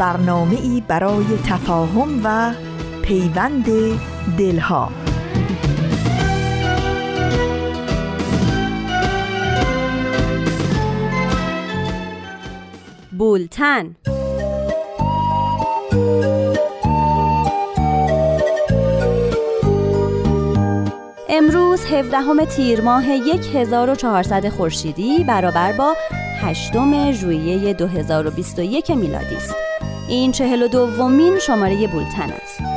برنامه ای برای تفاهم و پیوند دلها بولتن امروز 17 تیر ماه 1400 خورشیدی برابر با هشتم ژوئیه 2021 میلادی است. این چهل و دومین شماره بولتن است.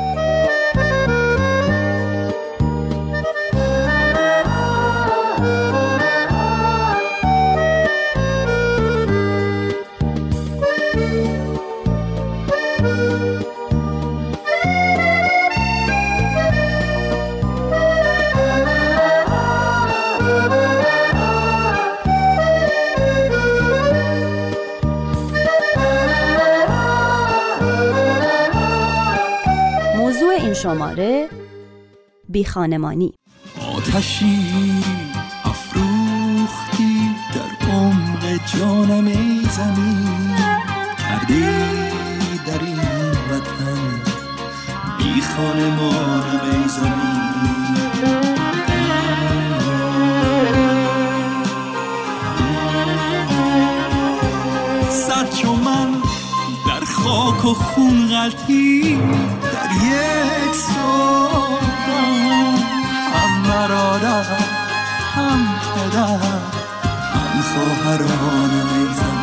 شماره بی خانمانی. آتشی افروختی در عمق جانم ای زمین. کردی در این وطن بی خانمانم ای زمین. سر چو من در خاک و خون غلطی یک صبح هم مرادر هم پدر هم خواهرانم ای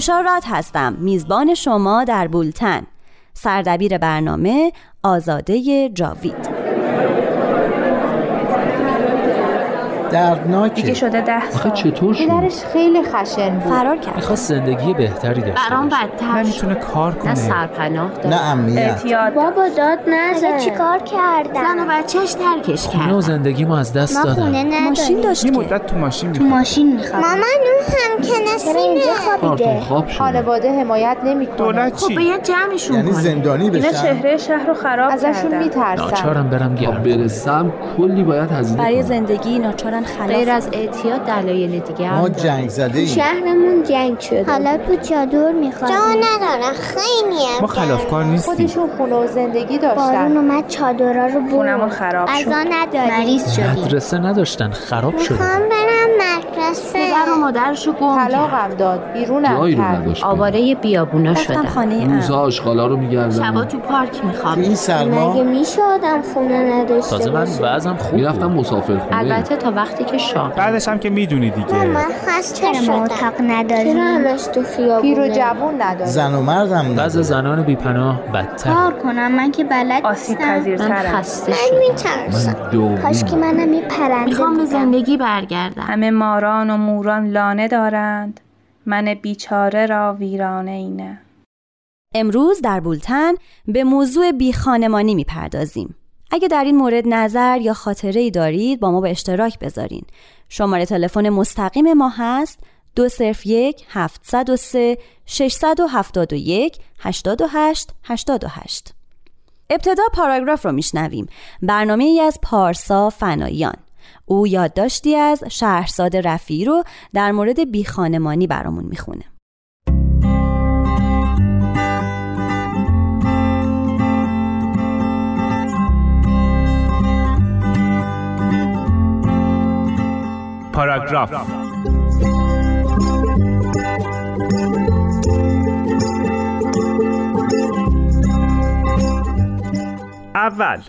نیوشا رات هستم. میزبان شما در بولتن. سردبیر برنامه آزاده جاوید. دردناکه. دیگه شده ده سال. چطور شد؟ پدرش خیلی خشن بود. فرار کرد. می‌خواست زندگی بهتری داشته برام بدتر نمی‌تونه کار کنه. نه سرپناه داره. نه امنیت. اعتیاد بابا داد نزد چیکار کردم؟ زن و بچهش ترکش کرد خونه و زندگی ما از دست ما خونه دادم ماشین داشت یه مدت تو ماشین تو ماشین می‌خواد مامان اون هم چرا اینجا خوابیده؟ خواب خانواده حمایت نمی‌کنه. دولت خب چی؟ باید جمعشون یعنی زندانی اینا بشن چهره شهر رو خراب ازشون میترسن. ناچارم برم گرم. برسم. کلی باید هزینه برای کنم. زندگی ناچارن خلاف غیر از اعتیاد دلایل دیگه هم ما. جنگ زده ایم شهرمون جنگ شده. حالا تو چادر می‌خواد جا ندارن خیلی ما خلافکار نیستیم. خودشون خونه و زندگی بارون داشتن اومد چادرها رو برد. خونمون خراب شد. غذا نداریم مریض شدیم. مدرسه نداشتن خراب می‌خوام برم مدرسه. پدر و مادرشو گم طلاقم داد. بیرونم کرد. نداشت آواره بیابونا شدم. خانه ام. روزها آشغالا رو شبا میگردم تو پارک تو می‌خوام این سرما؟ مگه میشه آدم خونه نداشته تازه من بعضم خوب می‌رفتم مسافر خونه البته تا وقتی که شام بعدش هم که می‌دونی دیگه. من خسته شدم. اتاق نداری چرا همش تو خیابونه؟ پیر و جوون نداره. زن و مردم بعض. زنان بیپناه بدتر. کار کنم من که بلد آسیب نیستم. من خسته شدم. میترسم. من دومی کاش که منم یه پرنده می‌خوام به زندگی برگردم. همه ماران و موران لانه دارند. من بیچاره را ویرانه اینه امروز در بولتن به موضوع بیخانمانی می‌پردازیم. اگه در این مورد نظر یا خاطره ای دارید با ما به اشتراک بذارین. شماره تلفن مستقیم ما هست 201 703 671 828 88 ابتدا پاراگراف رو میشنویم. برنامه ای از پارسا فنایان. او یادداشتی از شهرزاد رفیعی رو در مورد بیخانمانی برامون می‌خونه. پاراگراف. اول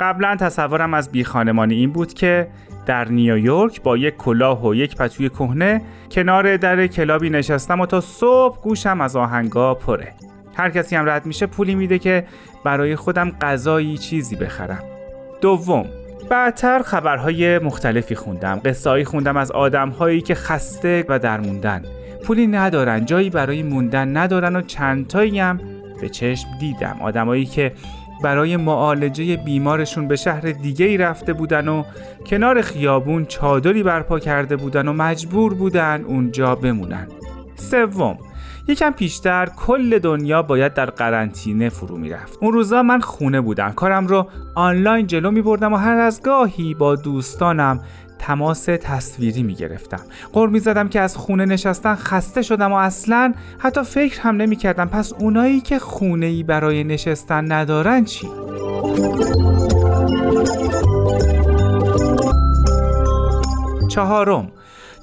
قبلا تصورم از بیخانمانی این بود که در نیویورک با یک کلاه و یک پتوی کهنه کنار در کلابی نشستم و تا صبح گوشم از آهنگا پره. هر کسی هم رد میشه پولی میده که برای خودم غذایی چیزی بخرم. دوم بعدتر خبرهای مختلفی خوندم. قصهایی خوندم از آدمهایی که خسته و درموندن. پولی ندارن جایی برای موندن ندارن و چندتایی هم به چشم دیدم. آدمایی که برای معالجه بیمارشون به شهر دیگه ای رفته بودن و کنار خیابون چادری برپا کرده بودن و مجبور بودن اونجا بمونن. سوم یکم پیشتر کل دنیا باید در قرنطینه فرو می‌رفت. اون روزا من خونه بودم. کارم رو آنلاین جلو می بردم و هر از گاهی با دوستانم تماس تصویری می گرفتم قر می زدم که از خونه نشستن خسته شدم و اصلا حتی فکر هم نمی کردم پس اونایی که خونه ای برای نشستن ندارن چی؟ چهارم.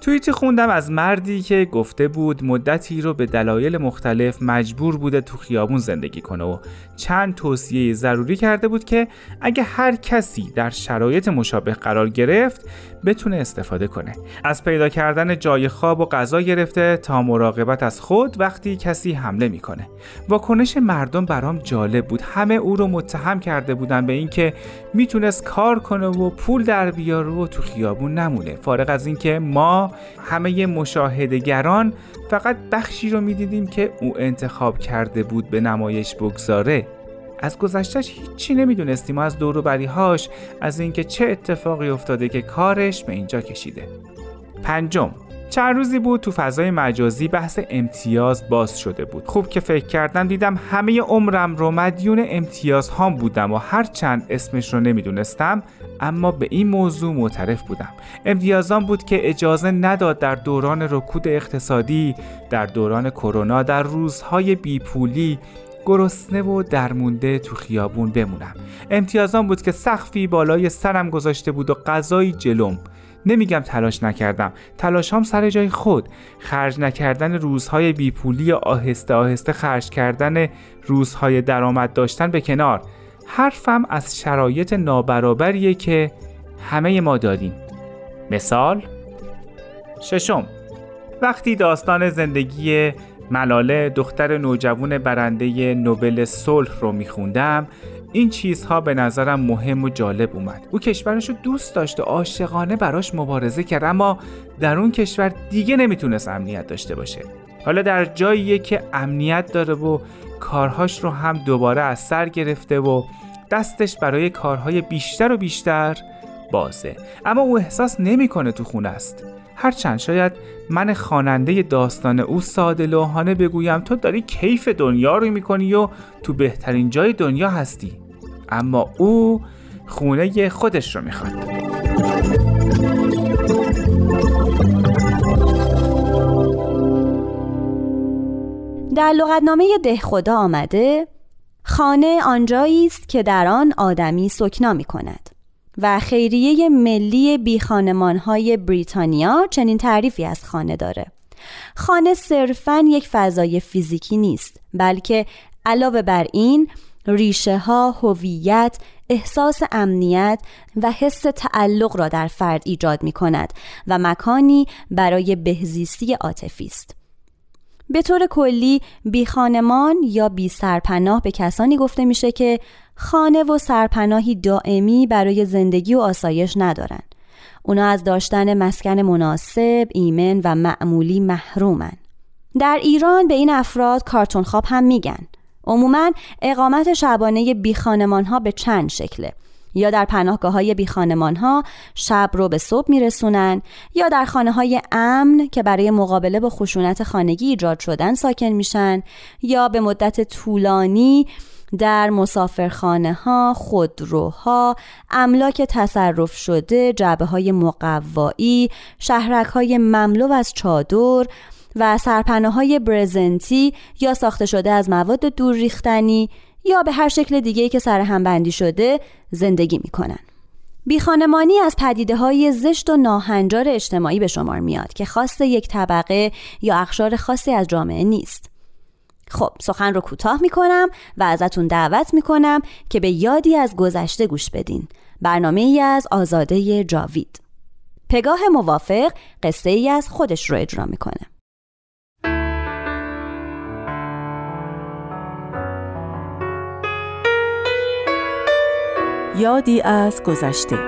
توییتی خوندم از مردی که گفته بود مدتی رو به دلایل مختلف مجبور بوده تو خیابون زندگی کنه و چند توصیه ضروری کرده بود که اگه هر کسی در شرایط مشابه قرار گرفت بتونه استفاده کنه. از پیدا کردن جای خواب و غذا گرفته تا مراقبت از خود وقتی کسی حمله می‌کنه. واکنش مردم برام جالب بود. همه او رو متهم کرده بودن به اینکه می‌تونست کار کنه و پول در بیاره و تو خیابون نمونه. فارغ از اینکه ما همه مشاهدگران فقط بخشی رو می‌دیدیم که او انتخاب کرده بود به نمایش بگذاره. از گذشتش هیچی نمی‌دونستیم از دوروبریهاش از اینکه چه اتفاقی افتاده که کارش به اینجا کشیده. پنجم چند روزی بود تو فضای مجازی بحث امتیاز باز شده بود. خوب که فکر کردم دیدم همه عمرم رو مدیون امتیاز هام بودم و هر چند اسمش رو نمی‌دونستم اما به این موضوع معترف بودم. امتیازان بود که اجازه نداد در دوران رکود اقتصادی در دوران کرونا در روزهای بیپولی گرسنه و درمونده تو خیابون بمونم. امتیازان بود که سقفی بالای سرم گذاشته بود و غذایی جلوم. نمیگم تلاش نکردم. تلاشام سر جای خود. خرج نکردن روزهای بیپولی یا آهسته آهسته خرج کردن روزهای درآمد داشتن به کنار. حرفم از شرایط نابرابریه که همه ما داریم. مثال؟ ششم. وقتی داستان زندگی ملاله دختر نوجوان برنده نوبل صلح رو میخوندم. این چیزها به نظرم مهم و جالب اومد. او کشورش رو دوست داشت و عاشقانه براش مبارزه کرد اما در اون کشور دیگه نمی‌تونست امنیت داشته باشه. حالا در جاییه که امنیت داره و کارهاش رو هم دوباره از سر گرفته و دستش برای کارهای بیشتر و بیشتر بازه. اما او احساس نمی‌کنه تو خونه است. هرچند شاید من خواننده داستان او ساده لوحانه بگویم تو داری کیف دنیا رو می‌کنی و تو بهترین جای دنیا هستی. اما او خونه خودش رو می‌خواد. در لغتنامه دهخدا آمده خانه آنجایی است که در آن آدمی سکنا می کند و خیریه ملی بی های بریتانیا چنین تعریفی از خانه داره خانه صرفا یک فضای فیزیکی نیست بلکه علاوه بر این ریشه ها، هویت، احساس امنیت و حس تعلق را در فرد ایجاد می کند و مکانی برای بهزیستی عاطفی است. به طور کلی بی خانمان یا بی سرپناه به کسانی گفته میشه که خانه و سرپناهی دائمی برای زندگی و آسایش ندارند. اونا از داشتن مسکن مناسب، ایمن و معمولی محرومن. در ایران به این افراد کارتون خواب هم میگن. عموما اقامت شبانه بی ها به چند شکله. یا در پناهگاه های بی ها شب رو به صبح میرسونن یا در خانه های امن که برای مقابله با خشونت خانگی ایجاد شدن ساکن میشن یا به مدت طولانی در مسافرخانه ها، خودروها، املاک تصرف شده، جبه های مقوایی، شهرک های مملو از چادر و سرپناه های برزنتی یا ساخته شده از مواد دور ریختنی یا به هر شکل دیگهی که سر هم بندی شده زندگی می‌کنن. بیخانمانی از پدیده های زشت و ناهنجار اجتماعی به شمار میاد که خاص یک طبقه یا اخشار خاصی از جامعه نیست. خب سخن رو کوتاه می‌کنم و ازتون دعوت می‌کنم که به یادی از گذشته گوش بدین. برنامه ای از آزاده جاوید. پگاه موافق قصه ای از خودش رو اجرا می‌کنه. یادی از گذشته.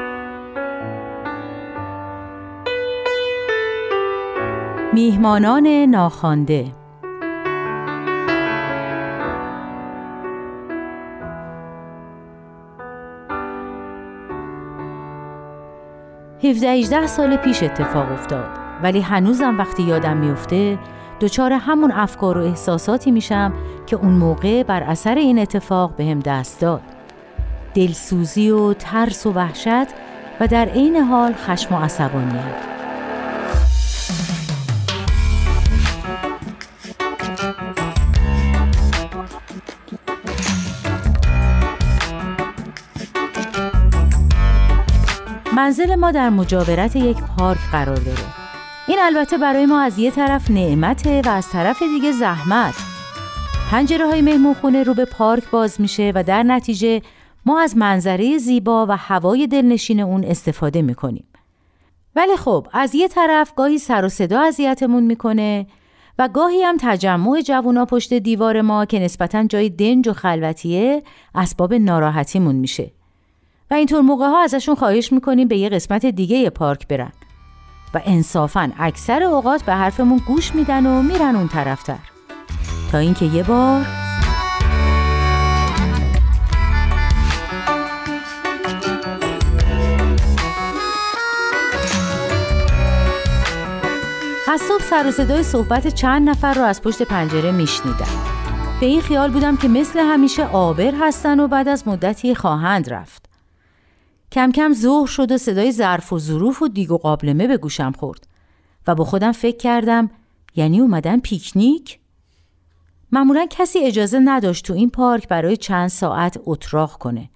میهمانان ناخوانده. 17 18 سال پیش اتفاق افتاد. ولی هنوزم وقتی یادم میفته دچار همون افکار و احساساتی میشم که اون موقع بر اثر این اتفاق بهم به دست داد. دلسوزی و ترس و وحشت و در عین حال خشم و عصبانیت. منزل ما در مجاورت یک پارک قرار داره. این البته برای ما از یه طرف نعمته و از طرف دیگه زحمت. پنجره های مهمون خونه رو به پارک باز میشه و در نتیجه ما از منظره زیبا و هوای دلنشین اون استفاده می‌کنیم. ولی خب از یه طرف گاهی سر و صدا اذیتمون می‌کنه و گاهی هم تجمع جوونا پشت دیوار ما که نسبتا جای دنج و خلوتیه اسباب ناراحتیمون میشه. و اینطور موقع ها ازشون خواهش می‌کنیم به یه قسمت دیگه پارک برن. و انصافا اکثر اوقات به حرفمون گوش میدن و میرن اون طرفتر تا اینکه یه بار از صبح سر و صدای صحبت چند نفر رو از پشت پنجره میشنیدم. به این خیال بودم که مثل همیشه آبر هستن و بعد از مدتی خواهند رفت. کم کم ظهر شد و صدای ظرف و ظروف و دیگ و قابلمه به گوشم خورد و با خودم فکر کردم یعنی اومدن پیکنیک؟ معمولا کسی اجازه نداشت تو این پارک برای چند ساعت اتراق کنه.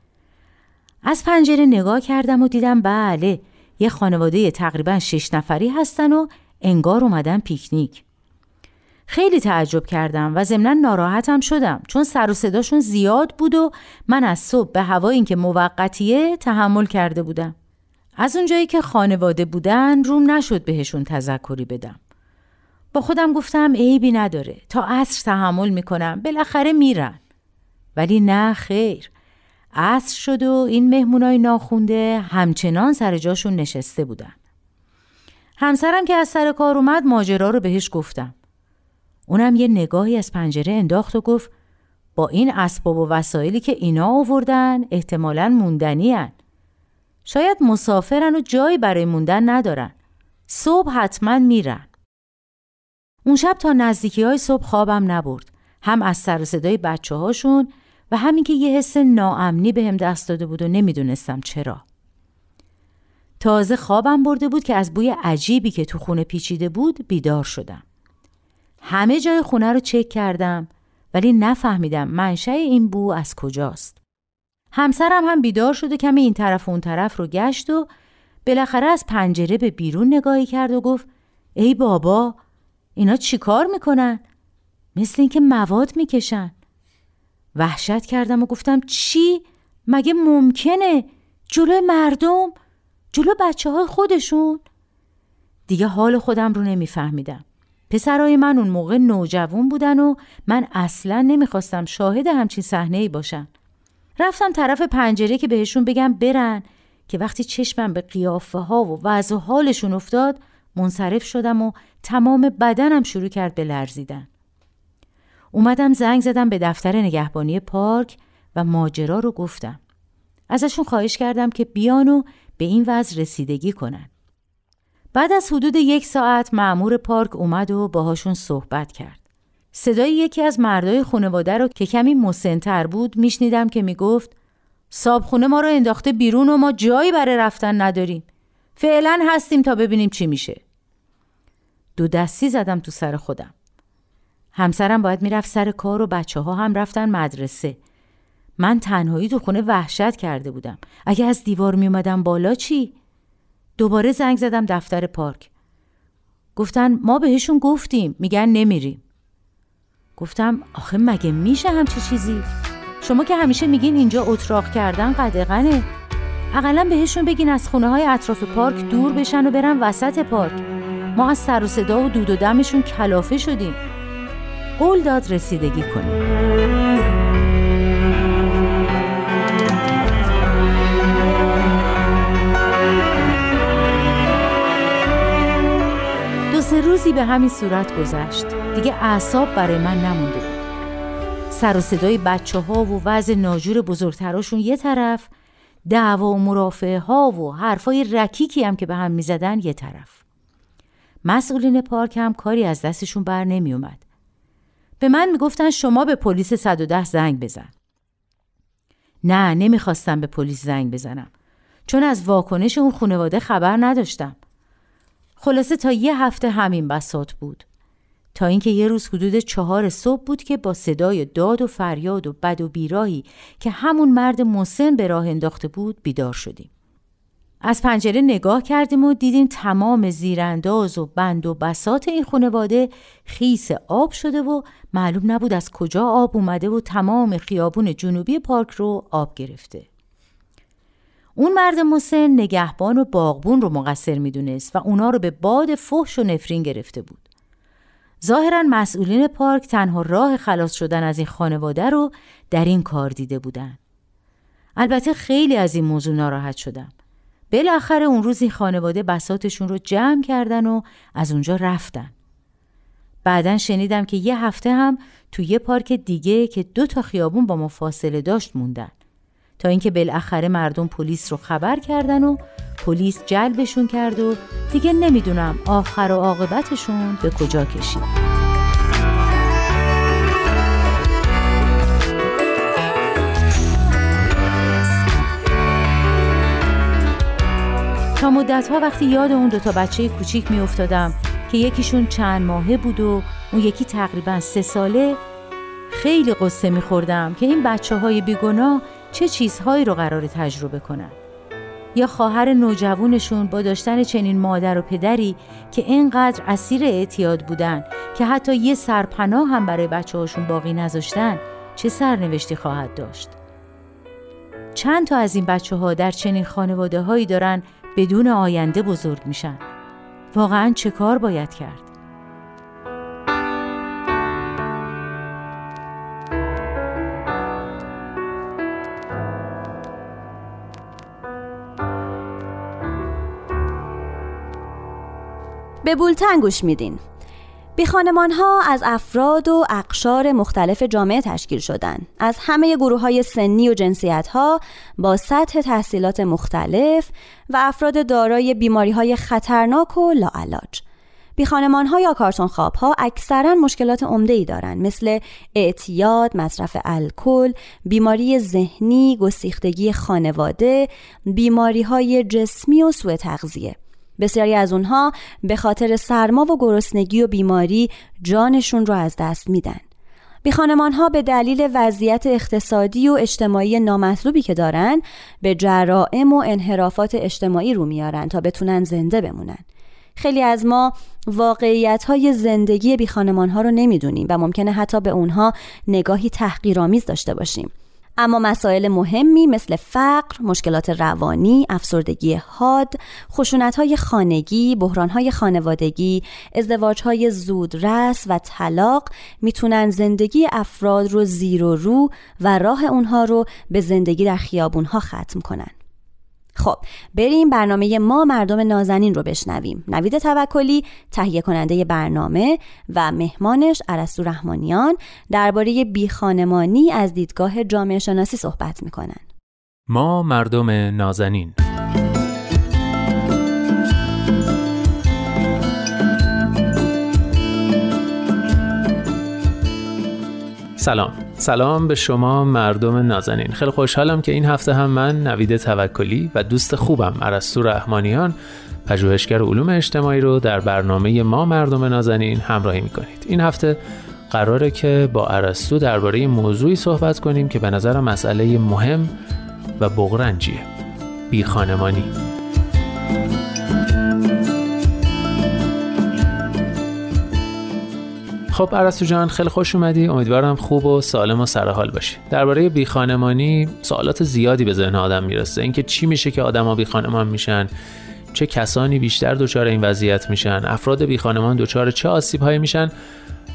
از پنجره نگاه کردم و دیدم بله یه خانواده تقریبا شش نفری هستن و انگار اومدن پیکنیک. خیلی تعجب کردم و ضمنا ناراحتم شدم چون سر و صداشون زیاد بود و من از صبح به هوا اینکه موقتیه تحمل کرده بودم. از اونجایی که خانواده بودن روم نشد بهشون تذکری بدم. با خودم گفتم عیبی نداره تا عصر تحمل می‌کنم بالاخره میرن. ولی نه خیر. عصر شد و این مهمونای ناخونده همچنان سر جاشون نشسته بودن. همسرم که از سر کار اومد ماجرا رو بهش گفتم. اونم یه نگاهی از پنجره انداخت و گفت با این اسباب و وسایلی که اینا آوردن احتمالا موندنی هن. شاید مسافرن و جایی برای موندن ندارن. صبح حتما میرن. اون شب تا نزدیکی های صبح خوابم نبرد. هم از سر صدای بچه هاشون و همین که یه حس ناامنی بهم به دست داده بود و نمی‌دونستم چرا. تازه خوابم برده بود که از بوی عجیبی که تو خونه پیچیده بود بیدار شدم. همه جای خونه رو چک کردم ولی نفهمیدم منشأ این بو از کجاست. همسرم هم بیدار شد و کمی این طرف و اون طرف رو گشت و بالاخره از پنجره به بیرون نگاهی کرد و گفت ای بابا اینا چیکار می‌کنن؟ مثل اینکه مواد می‌کشن وحشت کردم و گفتم چی؟ مگه ممکنه؟ جلو مردم؟ جلو بچه های خودشون؟ دیگه حال خودم رو نمیفهمیدم پسرای من اون موقع نوجوان بودن و من اصلا نمی‌خواستم شاهد همچین صحنه ای باشم رفتم طرف پنجره که بهشون بگم برن که وقتی چشمم به قیافه ها و وضع حالشون افتاد منصرف شدم و تمام بدنم شروع کرد به لرزیدن. اومدم زنگ زدم به دفتر نگهبانی پارک و ماجرا رو گفتم. ازشون خواهش کردم که بیان و به این وضع رسیدگی کنن. بعد از حدود یک ساعت معمور پارک اومد و باهاشون صحبت کرد. صدای یکی از مردای خانواده رو که کمی مسنتر بود میشنیدم که می‌گفت صابخونه ما رو انداخته بیرون و ما جایی برای رفتن نداریم. فعلا هستیم تا ببینیم چی میشه. دو دستی زدم تو سر خودم. همسرم باید می‌رفت سر کار و بچه ها هم رفتن مدرسه. من تنهایی تو خونه وحشت کرده بودم. اگه از دیوار می اومدم بالا چی؟ دوباره زنگ زدم دفتر پارک. گفتن ما بهشون گفتیم میگن نمیریم. گفتم آخه مگه میشه همچی چیزی؟ شما که همیشه میگین اینجا اتراق کردن قدغنه اقلا بهشون بگین از خونه های اطراف پارک دور بشن و برن وسط پارک ما از سر و صدا و دود و دمشون کلافه شدیم قول داد رسیدگی کنیم روزی به همین صورت گذشت دیگه اعصاب برای من نمونده بود سر و صدای بچه ها و وضع ناجور بزرگتراشون یه طرف دعوا و مرافعه ها و حرفای رکیکی هم که به هم می‌زدن یه طرف مسئولین پارک هم کاری از دستشون بر نمی اومد. به من می‌گفتن شما به پلیس 110 زنگ بزن. نه نمی‌خواستم به پلیس زنگ بزنم چون از واکنش اون خانواده خبر نداشتم. خلاصه تا یه هفته همین بسات بود. تا اینکه یه روز حدود چهار صبح بود که با صدای داد و فریاد و بد و بیراهی که همون مرد مسن به راه انداخته بود بیدار شدیم. از پنجره نگاه کردیم و دیدیم تمام زیرانداز و بند و بسات این خانواده خیس آب شده و معلوم نبود از کجا آب اومده و تمام خیابون جنوبی پارک رو آب گرفته. اون مرد مسن نگهبان و باغبون رو مقصر می‌دونست و اونا رو به باد فحش و نفرین گرفته بود. ظاهرا مسئولین پارک تنها راه خلاص شدن از این خانواده رو در این کار دیده بودن. البته خیلی از این موضوع ناراحت شدم. بالاخره اون روز این خانواده بساتشون رو جمع کردن و از اونجا رفتن. بعدا شنیدم که یه هفته هم تو یه پارک دیگه که دو تا خیابون با ما فاصله داشت موندن. تا اینکه بالاخره مردم پلیس رو خبر کردن و پلیس جلبشون کرد و دیگه نمی‌دونم آخر و عاقبتشون به کجا کشید. تا مدت ها وقتی یاد اون دوتا بچه کوچیک می افتادم که یکیشون چند ماهه بود و اون یکی تقریبا سه ساله خیلی قصه می خوردم که این بچه های بیگناه چه چیزهایی رو قرار تجربه کنن؟ یا خواهر نوجوانشون با داشتن چنین مادر و پدری که اینقدر اسیر اعتیاد بودن که حتی یه سرپناه هم برای بچه هاشون باقی نذاشتن چه سرنوشتی خواهد داشت؟ چند تا از این بچه ها در چنین خانواده هایی دارن بدون آینده بزرگ میشن. واقعا چه کار باید کرد؟ به بولتن گوش میدین. بی خانمان ها از افراد و اقشار مختلف جامعه تشکیل شدن. از همه گروه های سنی و جنسیت ها با سطح تحصیلات مختلف و افراد دارای بیماری های خطرناک و لاعلاج. بی خانمان ها یا کارتون خواب ها اکثرا مشکلات عمده ای دارن مثل اعتیاد، مصرف الکل، بیماری ذهنی، گسیختگی خانواده، بیماری های جسمی و سوء تغذیه. بسیاری از اونها به خاطر سرما و گرسنگی و بیماری جانشون رو از دست میدن. بی خانمان ها به دلیل وضعیت اقتصادی و اجتماعی نامطلوبی که دارن به جرائم و انحرافات اجتماعی رو میارن تا بتونن زنده بمونن خیلی از ما واقعیت های زندگی بی خانمان ها رو نمی‌دونیم و ممکنه حتی به اونها نگاهی تحقیرآمیز داشته باشیم اما مسائل مهمی مثل فقر، مشکلات روانی، افسردگی حاد، های خانگی، های خانوادگی، ازدواجهای زودرس و طلاق می‌تونن زندگی افراد رو زیر و رو و راه اونها رو به زندگی در خیابونها ختم کنن. خب بریم برنامه ما مردم نازنین رو بشنویم. نوید توکلی تهیه کننده برنامه و مهمانش عرستو رحمانیان درباره بیخانمانی از دیدگاه جامعه شناسی صحبت می‌کنن. ما مردم نازنین. سلام. سلام به شما مردم نازنین. خیلی خوشحالم که این هفته هم من نوید توکلی و دوست خوبم عرستو رحمانیان پژوهشگر علوم اجتماعی رو در برنامه ما مردم نازنین همراهی می‌کنید. این هفته قراره که با عرستو درباره موضوعی صحبت کنیم که به نظر مسئله مهم و بغرنجیه بی خب عرستو جان خیلی خوش اومدی. امیدوارم خوب و سالم و سرحال باشی. درباره بی خانمانی سوالات زیادی به ذهن آدم می‌رسه. اینکه چی میشه که آدما بی خانمان میشن؟ چه کسانی بیشتر دچار این وضعیت میشن؟ افراد بی خانمان دچار چه آسیب هایی میشن؟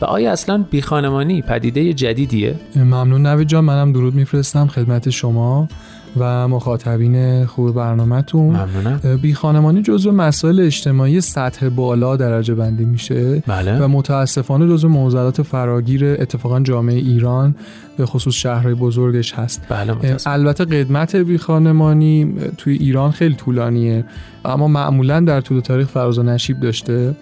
و آیا اصلا بی خانمانی پدیده جدیدیه؟ ممنون نوید جان منم درود میفرستم خدمت شما. و مخاطبین خوب برنامهتون. ممنونم. بی خانمانی جزو مسائل اجتماعی سطح بالا درجه بندی میشه. بله. و متاسفانه جزو موضوعات فراگیر اتفاقا جامعه ایران به خصوص شهرهای بزرگش هست. بله البته قدمت بی خانمانی توی ایران خیلی طولانیه. اما معمولا در طول تاریخ فراز و نشیب داشته.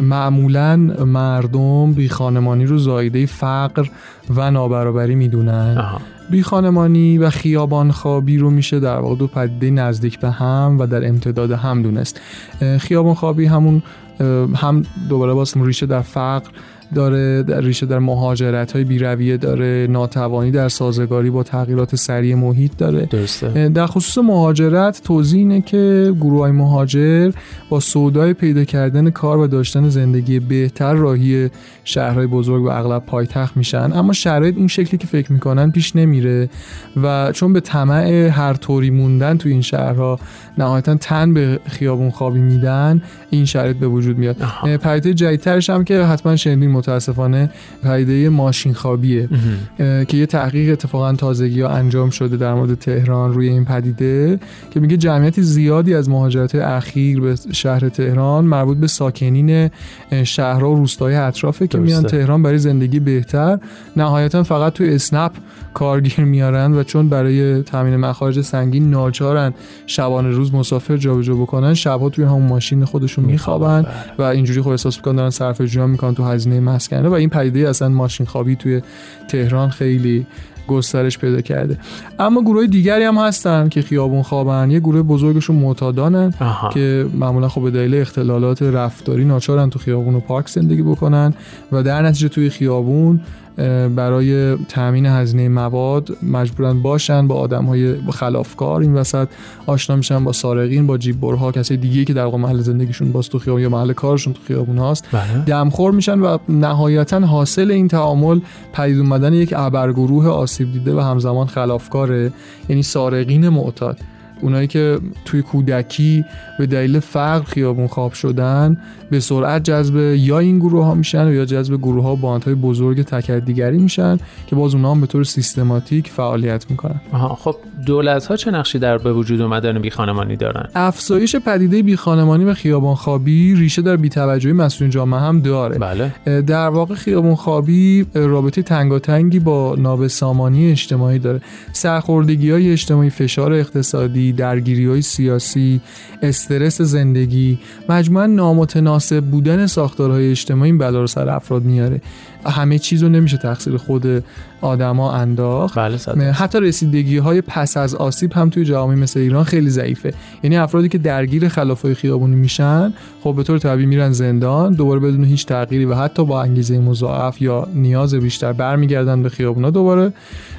معمولا مردم بی خانمانی رو زایده فقر و نابرابری می‌دونن. بی خانمانی و خیابان خوابی رو میشه در واقع دو پدیده نزدیک به هم و در امتداد هم دونست. خیابان خوابی همون هم دوباره باز ریشه در فقر داره در ریشه در مهاجرت های بیرویه داره ناتوانی در سازگاری با تغییرات سریع محیط داره. درسته. در خصوص مهاجرت توضیح اینه که گروه های مهاجر با سودای پیدا کردن کار و داشتن زندگی بهتر راهی شهرهای بزرگ و اغلب پایتخت میشن. اما شرایط اون شکلی که فکر می‌کنن پیش نمیره و چون به طمع هر طوری موندن تو این شهرها نهایتا تن به خیابون خوابی میدن این شرایط به وجود میاد. پدیده جدیدترش هم که حتما شنیدین متاسفانه پدیده ماشین خوابیه که یه تحقیق اتفاقا تازگی ها انجام شده در مورد تهران روی این پدیده که میگه جمعیت زیادی از مهاجرت اخیر به شهر تهران مربوط به ساکنین شهرها و روستای اطرافه که میان تهران برای زندگی بهتر. نهایتا فقط توی اسنپ کارگیر میارن و چون برای تامین مخارج سنگین ناچارن شبانه روز مسافر جابجا بکنن شبها توی همون ماشین خودشون میخوابن. بله. و اینجوری خب احساس می‌کنن دارن صرف جویی می‌کنن تو هزینه مسکنه و این پدیده اصلا ماشین خوابی توی تهران خیلی گسترش پیدا کرده. اما گروه دیگری هم هستن که خیابون خوابن. یه گروه بزرگشون معتادانن که معمولا خب به دلیل اختلالات رفتاری ناچارن تو خیابون و پارک زندگی بکنن و در نتیجه توی خیابون برای تامین هزینه مواد مجبورن باشن با آدم های خلافکار این وسط آشنا میشن با سارقین با جیببرها کسی دیگه که در واقع محل زندگیشون باز تو خیابون یا محل کارشون تو خیابون هاست بله. دمخور میشن و نهایتا حاصل این تعامل پدید اومدن یک ابرگروه آسیب دیده و همزمان خلافکاره یعنی سارقین معتاد اونایی که توی کودکی به دلیل فقر خیابون خواب شدن به سرعت جذب یا این گروه ها میشن و یا جذب گروه ها های بزرگ تکدیگری میشن که باز اونها هم به طور سیستماتیک فعالیت می‌کنن. آها خب دولت ها چه نقشی در به وجود اومدن بی خانمانی دارن؟ افزایش پدیده بی خانمانی و خیابان خوابی ریشه در بی توجهی مسئولین جامعه هم داره. بله. در واقع خیابان خوابی رابطه تنگاتنگی با نابسامانی اجتماعی داره. سرخوردگی های اجتماعی فشار اقتصادی درگیری های سیاسی استرس زندگی. مجموعا نامتناسب بودن ساختارهای اجتماعی بلا رو سر افراد میاره. همه چیز رو نمیشه تقصیر خود آدما انداخت. بله حتی رسیدگی های پس از آسیب هم توی جوامع مثل ایران خیلی ضعیفه. یعنی افرادی که درگیر خلافای خیابونی میشن خب به طور طبیعی میرن زندان دوباره بدون هیچ تغییری و حتی با انگیزه مضاعف یا نیاز بیشتر برمیگردن به خیابونا دوباره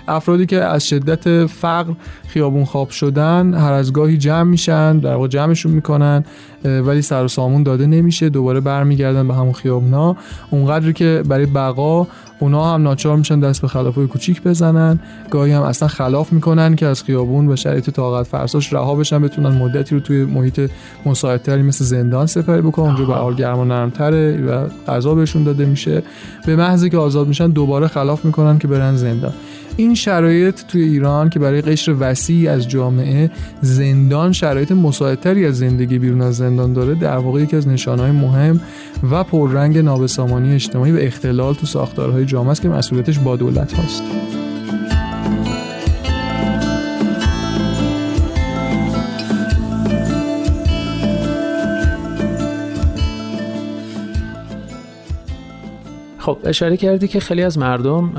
افرادی که از شدت فقر خیابون خواب شدن هر از گاهی جمع میشن در واقع جمعشون می‌کنن ولی سر و سامون داده نمیشه دوباره برمیگردن به همون خیابونا. اونقدری که برای بقا اونا هم ناچار میشن دست به خلافای کوچیک بزنن. گاهی هم اصلا خلاف می‌کنن که از خیابون و شرایط طاقت فرساش رها بشن بتونن مدتی رو توی محیط مساعدتری مثل زندان سپری بکنن. اونجا به حال گرم و نرمتره و غذا بهشون داده میشه. به محضی که آزاد میشن دوباره خلاف می‌کنن که برن زندان. این شرایط توی ایران که برای قشر وسیعی از جامعه زندان شرایط مساعدتری از زندگی بیرون از زندان داره در واقع یکی از نشانهای مهم و پررنگ نابسامانی اجتماعی و اختلال تو ساختارهای جامعه است که مسئولیتش با دولت هاست. خب اشاره کردی که خیلی از مردم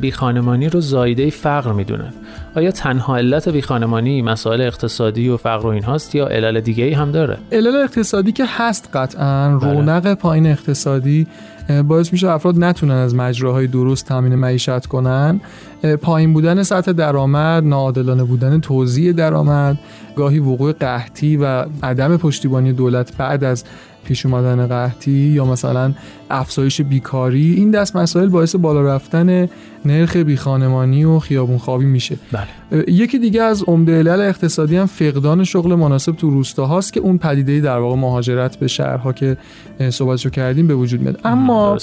بی خانمانی رو زایده فقر می‌دونن آیا تنها علت بی خانمانی مسائل اقتصادی و فقر و این هاست یا علل دیگه ای هم داره؟ علل اقتصادی که هست قطعا بله. رونق پایین اقتصادی باعث میشه افراد نتونن از مجراهای درست تامین معیشت کنن. پایین بودن سطح درآمد ناعادلانه بودن توزیع درآمد گاهی وقوع قحطی و عدم پشتیبانی دولت بعد از پیش اومدن قحطی یا مثلا افزایش بیکاری این دست مسائل باعث بالا رفتن نرخ بیخانمانی و خیابون خوابی میشه. بله. یکی دیگه از عمده علل اقتصادی هم فقدان شغل مناسب تو روستاهاست که اون پدیده در واقع مهاجرت به شهرها که صحبتشو کردیم به وجود میاد. اما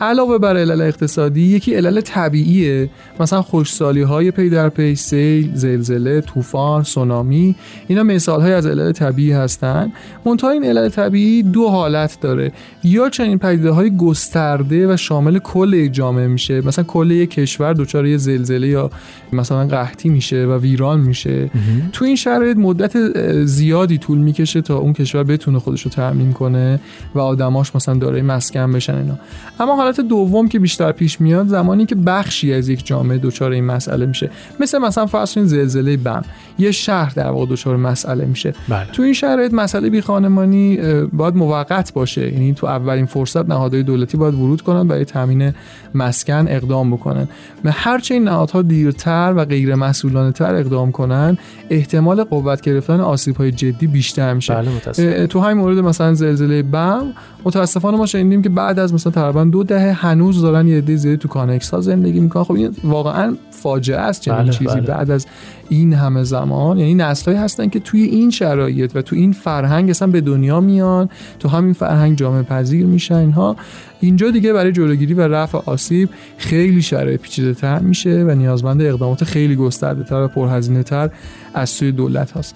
علاوه بر علل اقتصادی یکی علل طبیعیه. مثلا خوشسالی های پی در پی سیل زلزله طوفان سونامی اینا مثال های از علل طبیعی هستن. منتها این علل طبیعی دو حالت داره. یا چنین پدیده های گسترده و شامل کل جامعه میشه. مثلا کل یک کشور دچار یه زلزله یا مثلا قحطی میشه و ویران میشه. تو این شرایط مدت زیادی طول می‌کشه تا اون کشور بتونه خودش رو تامین کنه و آدماش مثلا دارای مسکن بشن اینا. اما حالت دوم که بیشتر پیش میاد زمانی که بخشی از یک جامعه دچار این مسئله میشه. مثل مثلا فرض کنید زلزله بم. یه شهر در واقع دچار مسئله میشه. بله. تو این شرایط مسئله بی خانمانی باید موقت باشه. یعنی تو اولین فرصت نهادهای دولتی باید ورود کنن برای تامین مسکن اقدام بکنن. هرچه این نهادها دیرتر و غیر مسئولانه تر اقدام کنن احتمال قوت گرفتن آسیب های جدی بیشتر میشه. بله تو همین مورد مثلا زلزله بم متاسفانه ما شنیدیم که بعد از مثلا تقریبا دو دهه هنوز دارن یه عده زیادی تو کانکس ها زندگی می‌کنن. خب این واقعا فاجعه است چنین بله چیزی بله. بعد از این همه زمان. یعنی نسلایی هستن که توی این شرایط و تو این فرهنگ اصلا به دنیا میان تو همین فرهنگ جامعه پذیر میشن اینها. اینجا دیگه برای جلوگیری و رفع آسیب خیلی شرایط پیچیده تر میشه و نیازمند اقدامات خیلی گسترده تر و پرهزینه تر از سوی دولت هست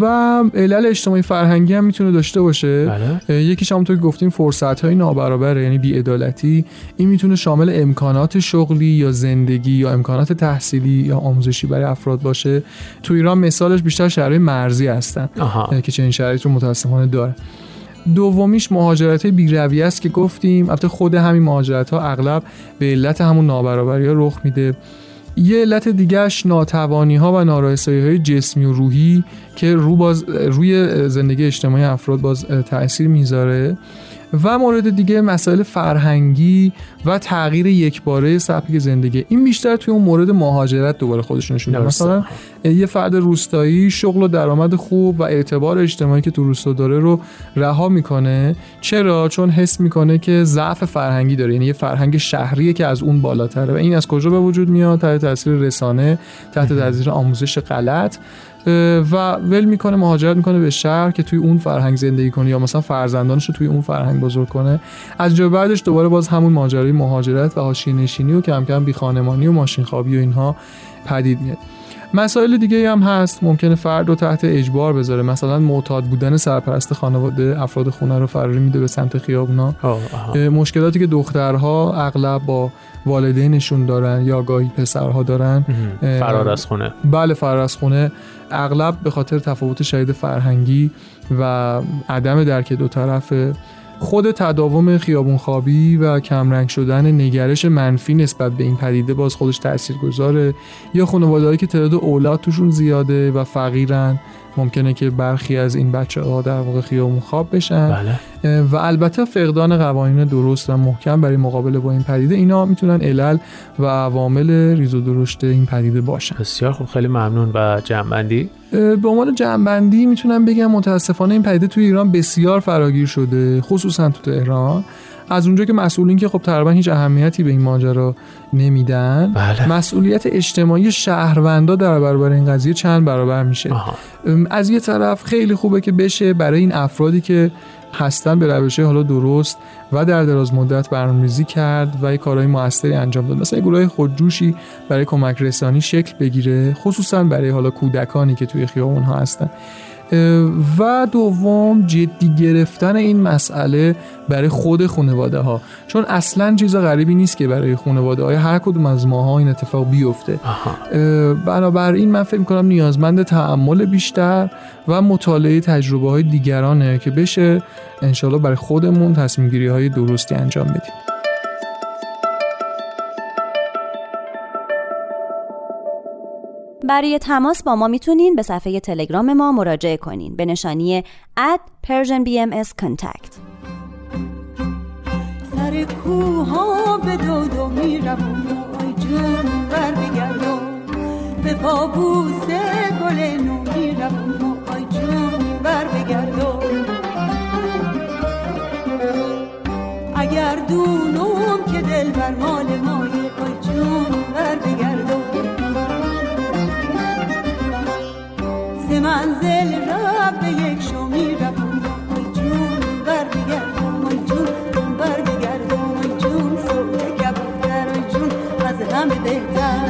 و علل اجتماعی فرهنگی هم می‌تونه داشته باشه. بله. یکیش همونطور که گفتیم فرصت های نابرابر یعنی بیعدالتی. این می‌تونه شامل امکانات شغلی یا زندگی یا امکانات تحصیلی یا آموزشی برای افراد باشه. تو ایران مثالش بیشتر شهرهای مرزی هستن که چنین شرایط رو متاسفانه داره. دومیش مهاجرت بیرویه است که گفتیم. البته خود همین مهاجرت ها اغلب به علت همون نابرابری ها رخ میده. یه علت دیگهش ناتوانی ها و نارسایی های جسمی و روحی که رو باز روی زندگی اجتماعی افراد باز تاثیر می‌ذاره و مورد دیگه مسائل فرهنگی و تغییر یکباره سبک زندگی. این بیشتر توی اون مورد مهاجرت دوباره خودش نشون میده مثلا یه فرد روستایی شغل و درآمد خوب و اعتبار اجتماعی که تو روستا داره رو رها می‌کنه. چرا؟ چون حس می‌کنه که ضعف فرهنگی داره. یعنی یه فرهنگ شهریه که از اون بالاتره. و این از کجا به وجود میاد؟ تحت تاثیر رسانه تحت تاثیر آموزش غلط. و ول می‌کنه مهاجرت می‌کنه به شهر که توی اون فرهنگ زندگی کنه یا مثلا فرزندانش رو توی اون فرهنگ بزرگ کنه. از جا بعدش دوباره باز همون ماجرای مهاجرت و حاشیه نشینی و کم کم بی خانمانی و ماشین خوابی و اینها پدید میاد. مسائل دیگه هم هست. ممکنه فرد رو تحت اجبار بذاره. مثلا معتاد بودن سرپرست خانواده افراد خونه رو فراری میده به سمت خیابونا. مشکلاتی که دخترها اغلب با والدینشون دارن یا گاهی پسرها دارن فرار از خونه. بله فرار از خونه. اغلب به خاطر تفاوت شدید فرهنگی و عدم درک دو طرف خود تداوم خیابون خوابی و کمرنگ شدن نگرش منفی نسبت به این پدیده باز خودش تأثیر گذاره یا خانوادهایی که تعداد اولاد توشون زیاده و فقیرن ممکنه که برخی از این بچه ها در واقع خیابون خواب بشن. بله. و البته فقدان قوانین درست و محکم برای مقابله با این پدیده اینا می‌تونن علل و عوامل ریز و درشت این پدیده باشن. بسیار خوب خیلی ممنون. و جمعبندی؟ به عنوان جمعبندی می‌تونم بگم متاسفانه این پدیده توی ایران بسیار فراگیر شده خصوصا تو تهران. از اونجا که مسئولین که خب تقریبا هیچ اهمیتی به این ماجرا نمیدن بله. مسئولیت اجتماعی شهروندا در برابر این قضیه چند برابر میشه آها. از یه طرف خیلی خوبه که بشه برای این افرادی که هستن به روش حالا درست و در دراز مدت برنامه‌ریزی کرد و یه کارهای موثری انجام داد مثلا گروه خودجوشی برای کمک رسانی شکل بگیره خصوصا برای حالا کودکانی که توی خیابون ها هستن و دوم جدی گرفتن این مسئله برای خود خانواده ها چون اصلا چیز غریبی نیست که برای خانواده های هر کدوم از ماها این اتفاق بیفته. بنابراین من فکر کنم نیازمند تعمل بیشتر و مطالعه تجربه های دیگرانه که بشه انشالله برای خودمون تصمیم گیری های درستی انجام بدیم. برای تماس با ما می‌تونین به صفحه تلگرام ما مراجعه کنین. به نشانی at Persian BMS Contact سر کوها به دو آی جون بر بگردم به پابوس گل نو میرم آی جون بر بگردم اگر دونم که دل بر مال مای آی جون بر بگردم منزل را به یک شو میرم آی جون بر بگردم. آی جون بر بگردم. آی جون سوی کبوتر آی جون از همه بهتر.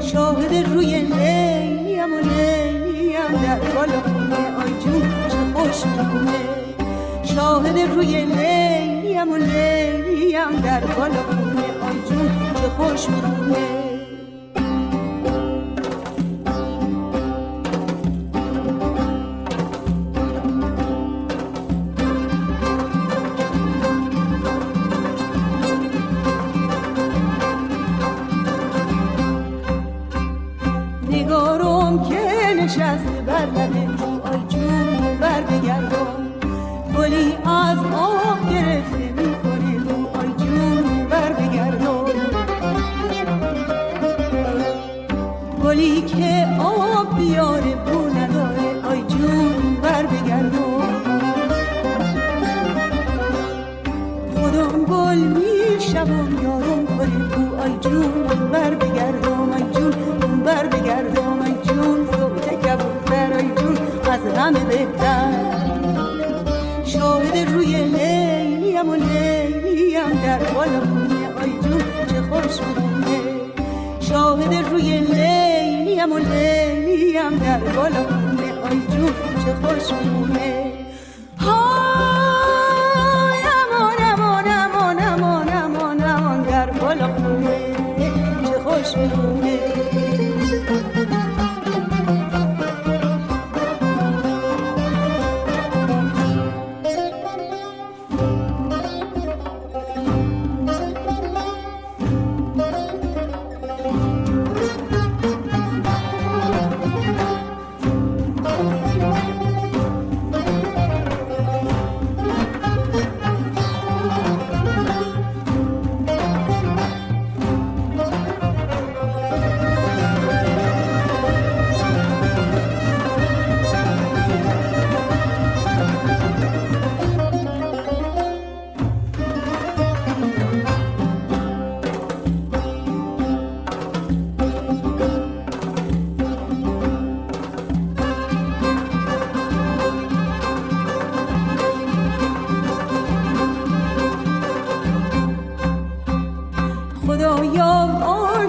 شاهد روی لیم و لیم در بالا خونه. آی جون چه خوش میمونه شاهد روی لیم و لیم در بالا خونه. آی جون چه خوش میمونه همه بهتر شاهد روی لیلیم و لیلیم در بالا خونه آی جون چه خوش میمونه شاهد روی لیلیم و لیلیم در بالا خونه آی جون چه خوش میمونه های امان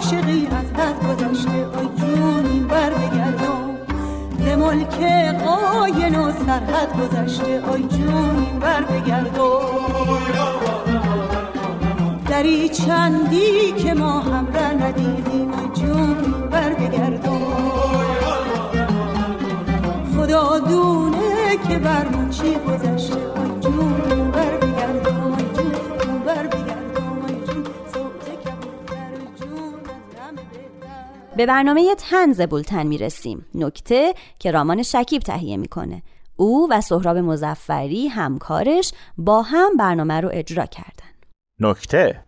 عاشقی از حد گذشته آی جون بر بگردم ز ملک قاین و سرحد گذشته آی جون بر بگردم دری چندی که ما هم را ندیدیم آی جون بر بگردم خدا دونه که بر چی گذشته آی جون به برنامه طنز بولتن می‌رسیم. نکته که رامان شکیب تهیه می‌کنه. او و سهراب مظفری همکارش با هم برنامه رو اجرا کردن. نکته.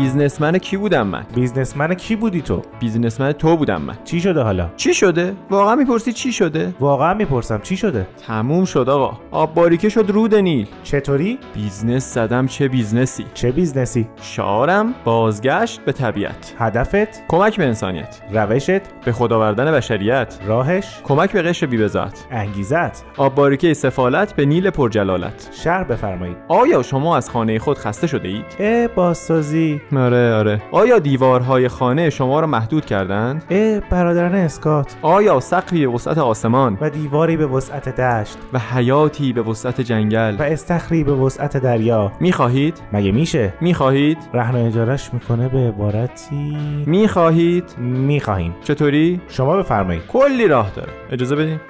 businessman کی بودم من؟ businessman کی بودی تو؟ businessman تو بودم من. چی شده حالا؟ چی شده؟ واقعا می‌پرسی چی شده؟ واقعا می‌پرسم چی شده؟ تموم شد آقا. آب باریکه شد رود نیل. چطوری؟ business زدم چه business ی. چه business ی؟ شعارم بازگشت به طبیعت. هدفت؟ کمک به انسانیت. روشت؟ به خود آوردن بشریت. راهش؟ کمک به قشر بی‌بضاعت انگیزه‌ت؟ آب باریکه سفالت به نیل پرجلالت. شهر بفرمایید آیا شما از خانه خود خسته شده اید؟ اه بازسازی. آره آره. آیا دیوارهای خانه شما را محدود کردند؟ اه برادران اسکات. آیا سقفی به وسعت آسمان؟ و دیواری به وسعت دشت. و حیاتی به وسعت جنگل؟ و استخری به وسعت دریا. می‌خواهید؟ مگه میشه؟ می‌خواهید؟ رهن اجارش می‌کنه به عبارتی؟ می‌خواهید؟ می‌خواهیم. چطوری؟ شما بفرمایید. کلی راه داره. اجازه بدین.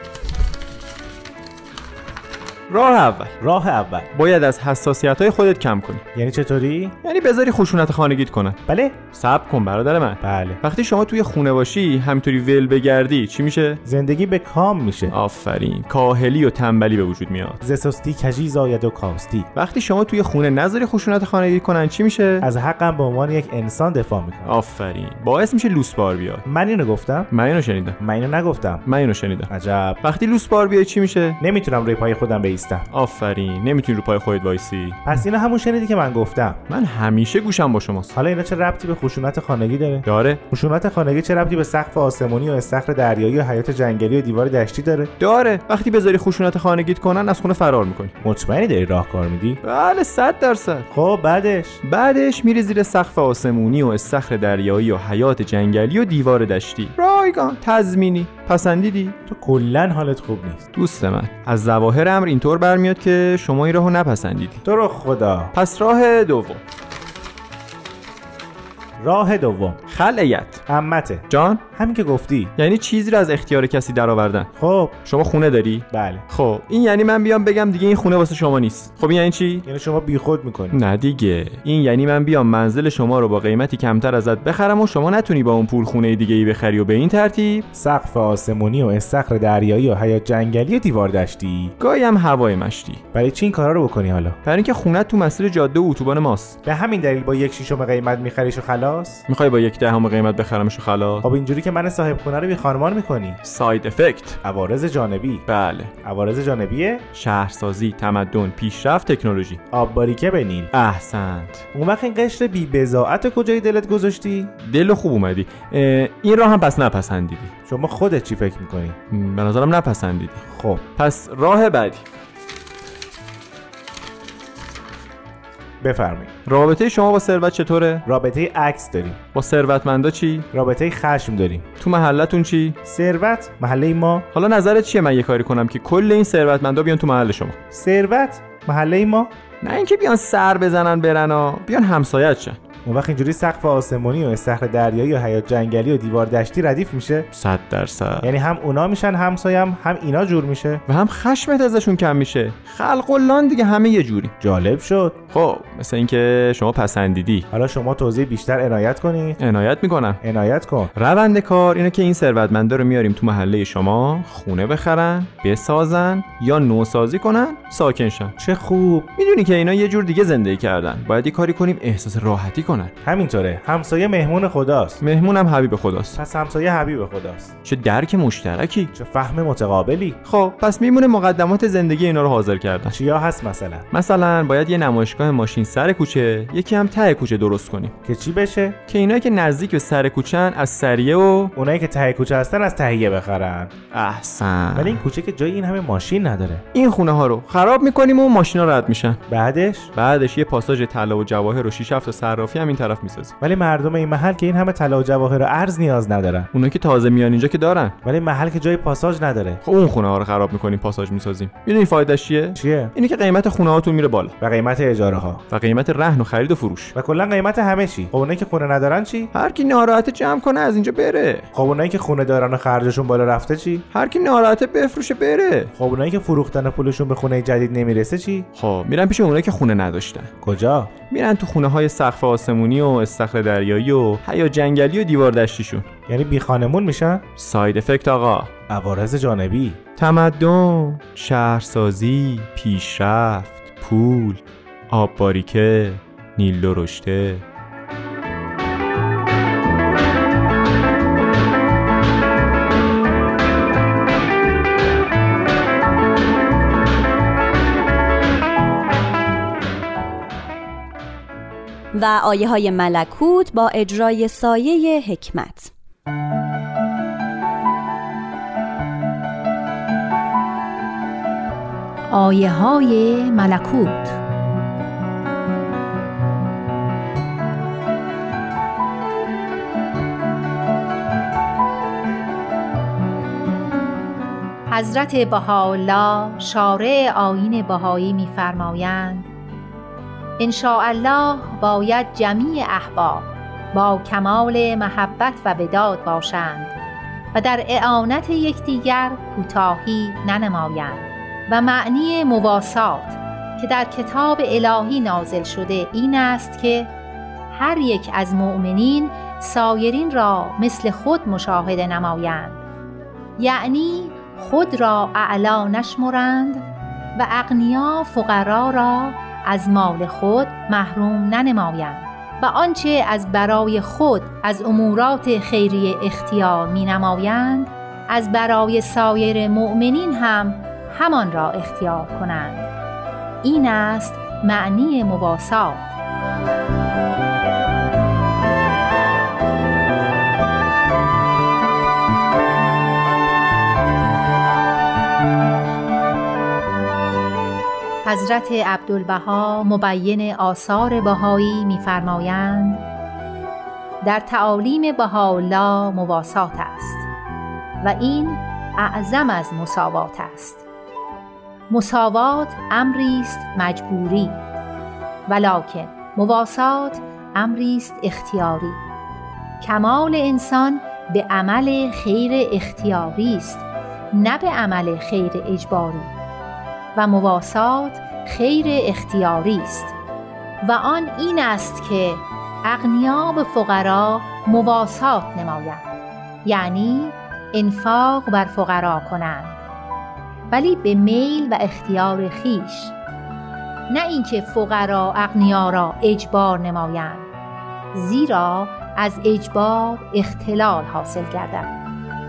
راه اول. راه اول. باید از حساسیت های خودت کم کنی. یعنی چطوری؟ یعنی بذاری خشونت خانگیت کنن بله. صبر کن برادر من. بله. وقتی شما توی خونه باشی همینطوری ول بگردی چی میشه؟ زندگی به کام میشه. آفرین. کاهلی و تنبلی به وجود میاد. ز سستی کجی زاید و کاستی. وقتی شما توی خونه نذاری خشونت خانگی کنن چی میشه؟ از حقم به عنوان یک انسان دفاع می‌کنم آفرین. باعث میشه لوس بار بیاد. من اینو گفتم. من اینو شنیدم. من اینو نگفتم. من اینو شنیدم. عجب. وقتی لوس بار بیاد چی میشه؟ نمی‌تونم روی پای خودم بیستم آفرین نمی‌تونی رو پای خودت وایسی. پس اینو همون شنیدی که من گفتم. من همیشه گوشم با شماست. حالا اینا چه ربطی به خشونت خانگی داره؟ داره. خشونت خانگی چه ربطی به سقف آسمانی و استخر دریایی و حیات جنگلی و دیوار دشتی داره؟ داره. وقتی بذاری خشونت خانگیت کنن از خونه فرار می‌کنی. مطمئنی داری راهکار میدی؟ بله صد درصد. خب بعدش؟ بعدش میری زیر سقف آسمونی و استخر دریایی و حیات جنگلی و دیوار دشتی. رایگان تضمینی. پسندیدی؟ تو کلا حالت خوب نیست. دوست من. از ظواهر امر اینطور برمیاد که شما این راهو نپسندیدی. تو رو خدا. پس راه دوم. راه دوم. خلعیت. عمته. جان؟ همین که گفتی. یعنی چیزی رو از اختیار کسی درآوردن. خب. شما خونه داری؟ بله. خب این یعنی من بیام بگم دیگه این خونه واسه شما نیست. خب این یعنی چی؟ یعنی شما بیخود می‌کنی. نه دیگه. این یعنی من بیام منزل شما رو با قیمتی کمتر ازت بخرم و شما نتونی با اون پول خونه دیگه ای بخری و به این ترتیب؟ سقف آسمونی و استخر دریایی و حیات جنگلی و دیوار دشتی. گاهی هم هوای مشتی. برای چی این کارا رو بکنی حالا؟ برای اینکه خونه تو مسیر جاده و اتوبان ماست. به همین دلیل با یک شیشم قیمت میخریش و خلاص؟ می‌خوای با یک دهم قیمت بخرمش و خلاص خب اینجوری که من صاحب خونه رو بی خانمان می‌کنی. ساید افکت عوارض جانبی. بله. عوارض جانبیه؟ شهرسازی تمدن پیشرفت تکنولوژی. آب باریکه به نیل احسنت. اون وقت این قشر بی بزاعت کجای دلت گذاشتی؟ دل خوب اومدی. این راه هم پس نپسندیدی. شما خودت چی فکر می‌کنی؟ به نظرم نپسندیدی. خب. پس راه بعدی. بفرمایید. رابطه شما با ثروت چطوره؟ رابطه عکس داریم. با ثروتمندا چی؟ رابطه خشم داریم. تو محلتون چی؟ ثروت محله ما. حالا نظرت چیه من یه کاری کنم که کل این ثروتمندا بیان تو محل شما؟ ثروت محله ما. نه اینکه بیان سر بزنن برن ها بیان همسایت شن. اون وقت اینجوری سقف آسمانی و استخر دریایی و حیات جنگلی و دیوار دشتی ردیف میشه. صد درصد. یعنی هم اونا میشن همسایم هم اینا جور میشه. و هم خشمت ازشون کم میشه. خلق و دیگه همه یه جوری. جالب شد. خب مثل اینکه شما پسندیدی. حالا شما توضیح بیشتر عنایت کنی عنایت می‌کنم. عنایت کن. روند کار اینه که این ثروتمندا رو میاریم تو محله شما خونه بخرن بسازن یا نوسازی کنن ساکن شن. چه خوب. می‌دونی که اینا یه جور دیگه زندگی کردن. باید یه کاری کنیم احساس راحتی کنن همینطوره. همسایه مهمون خداست. مهمونم حبیب خداست. پس همسایه حبیب خداست. چه درک مشترکی. چه فهم متقابلی. خب پس میمونه مقدمات زندگی اینا رو حاضر کردن. چیا هست مثلا؟ مثلا باید یه نمایشگاه ماشین سر کوچه یکی هم ته کوچه درست کنیم. که چی بشه؟ که اینایی که نزدیک به سر کوچن از سریه و اونایی که ته کوچه هستن از تهیه بخرن. احسن. ولی این کوچه که جای این همه ماشین نداره. این خونه ها رو خراب می‌کنیم و ماشینا رد میشن. بعدش؟ بعدش یه پاساژ طلا و جواهر و شیش هفت صرافی هم این طرف می‌سازیم. ولی مردم این محل که این همه طلا و جواهر و ارز نیاز ندارن. اونا که تازه میان اینجا که دارن. ولی محل که جای پاساژ نداره. خب اون خونه ها رو خراب می‌کنیم پاساژ می‌سازیم. می‌دونی فایدهش چیه؟ چیه؟ اینه که قیمت خونه هاتون میره بالا. و قیمت اجاره ها. و قیمت رهن و خرید و فروش. و کلا قیمت همه چی. خب اونایی که خونه ندارن چی؟ هر کی ناراحت جمع کنه از اینجا بره. خب اونایی که خونه دارن و خرجشون بالا رفته چی؟ هر کی ناراحت بفروشه بره. خب اونایی که فروختن پولشون به خونه جدید نمی‌رسه چی؟ خب میرن پیش اونایی که خونه نداشتن. کجا؟ میرن تو خونه های سقف آسمونی و استخر دریایی و حیا جنگلی و دیوار دشتیشون. یعنی بی خانمون میشن؟ ساید افکت آقا. عوارض جانبی. تمدن شهرسازی پیشرفت پول آب باریکه نیل درشته. و آیه های ملکوت با اجرای سایه حکمت. آیه های ملکوت حضرت بهاءالله شارع آیین بهایی می‌فرمایند الله باید جمیع احباب با کمال محبت و وداد باشند و در اعانت یکدیگر کوتاهی ننمایند و معنی مواسات که در کتاب الهی نازل شده این است که هر یک از مؤمنین سایرین را مثل خود مشاهده نمایند. یعنی خود را اعلا نشمرند و اغنیا فقرا را از مال خود محروم ننمایند و آنچه از برای خود از امورات خیریه اختیار می نمایند از برای سایر مؤمنین هم همان را اختیار کنند. این است معنی مواسات حضرت عبدالبها مبین آثار بهایی می‌فرمایند در تعالیم بهاءالله مواسات است و این اعظم از مساوات است. مساوات امری است مجبوری ولکن مواسات امری است اختیاری. کمال انسان به عمل خیر اختیاری است نه به عمل خیر اجباری. و مواسات خیر اختیاری است. و آن این است که اغنیا به فقرا مواسات نمایند. یعنی انفاق بر فقرا کنند. ولی به میل و اختیار خیش. نه اینکه فقرا اغنیا را اجبار نمایند زیرا از اجبار اختلال حاصل گردد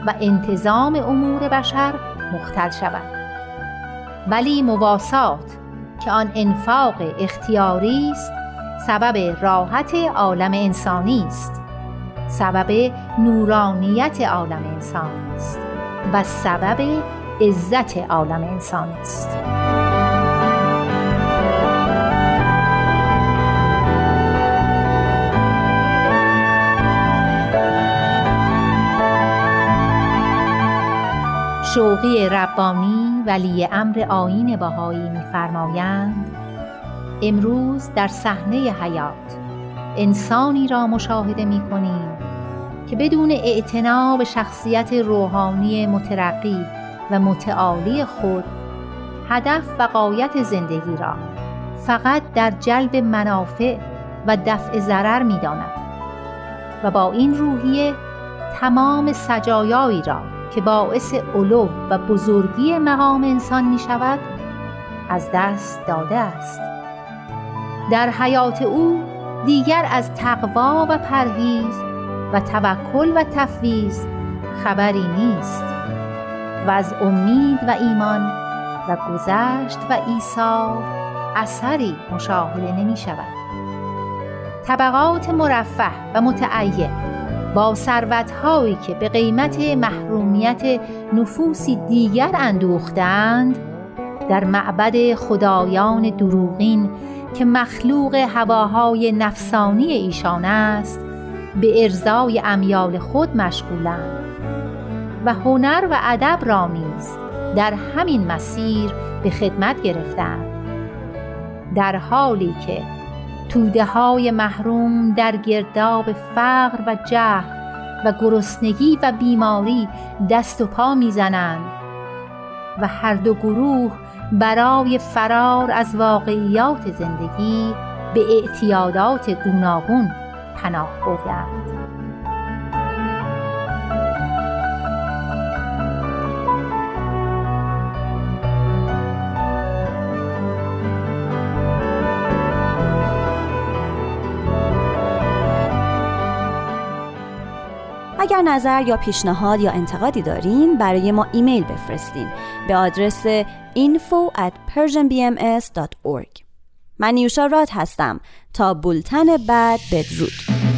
و انتظام امور بشر مختل شود. ولی مواسات که آن انفاق اختیاری است سبب راحت عالم انسانی است. سبب نورانیت عالم انسانی است. و سبب عزت عالم انسانی است. شوقی ربانی ولی امر آین بهایی می‌فرمایند امروز در صحنه حیات انسانی را مشاهده می‌کنیم که بدون اعتنا به شخصیت روحانی مترقی و متعالی خود هدف و قایت زندگی را فقط در جلب منافع و دفع ضرر می‌داند و با این روحیه تمام سجایایی را که باعث علو و بزرگی مقام انسان می شود از دست داده است. در حیات او دیگر از تقوا و پرهیز و توکل و تفویض خبری نیست. و از امید و ایمان و گذشت و ایثار اثری مشاهده نمی شود طبقات مرفه و متعین با ثروتهایی که به قیمت محرومیت نفوسی دیگر اندوختند در معبد خدایان دروغین که مخلوق هواهای نفسانی ایشان است به ارزای امیال خود مشغولند و هنر و ادب را نیز در همین مسیر به خدمت گرفتند. در حالی که توده های محروم در گرداب فقر و جهل و گرسنگی و بیماری دست و پا می‌زنند و هر دو گروه برای فرار از واقعیات زندگی به اعتیادات گوناگون پناه بردند اگر نظر یا پیشنهاد یا انتقادی دارین برای ما ایمیل بفرستین به آدرس info at persianbms.org من نیوشا راد هستم. تا بولتن بعد بدرود.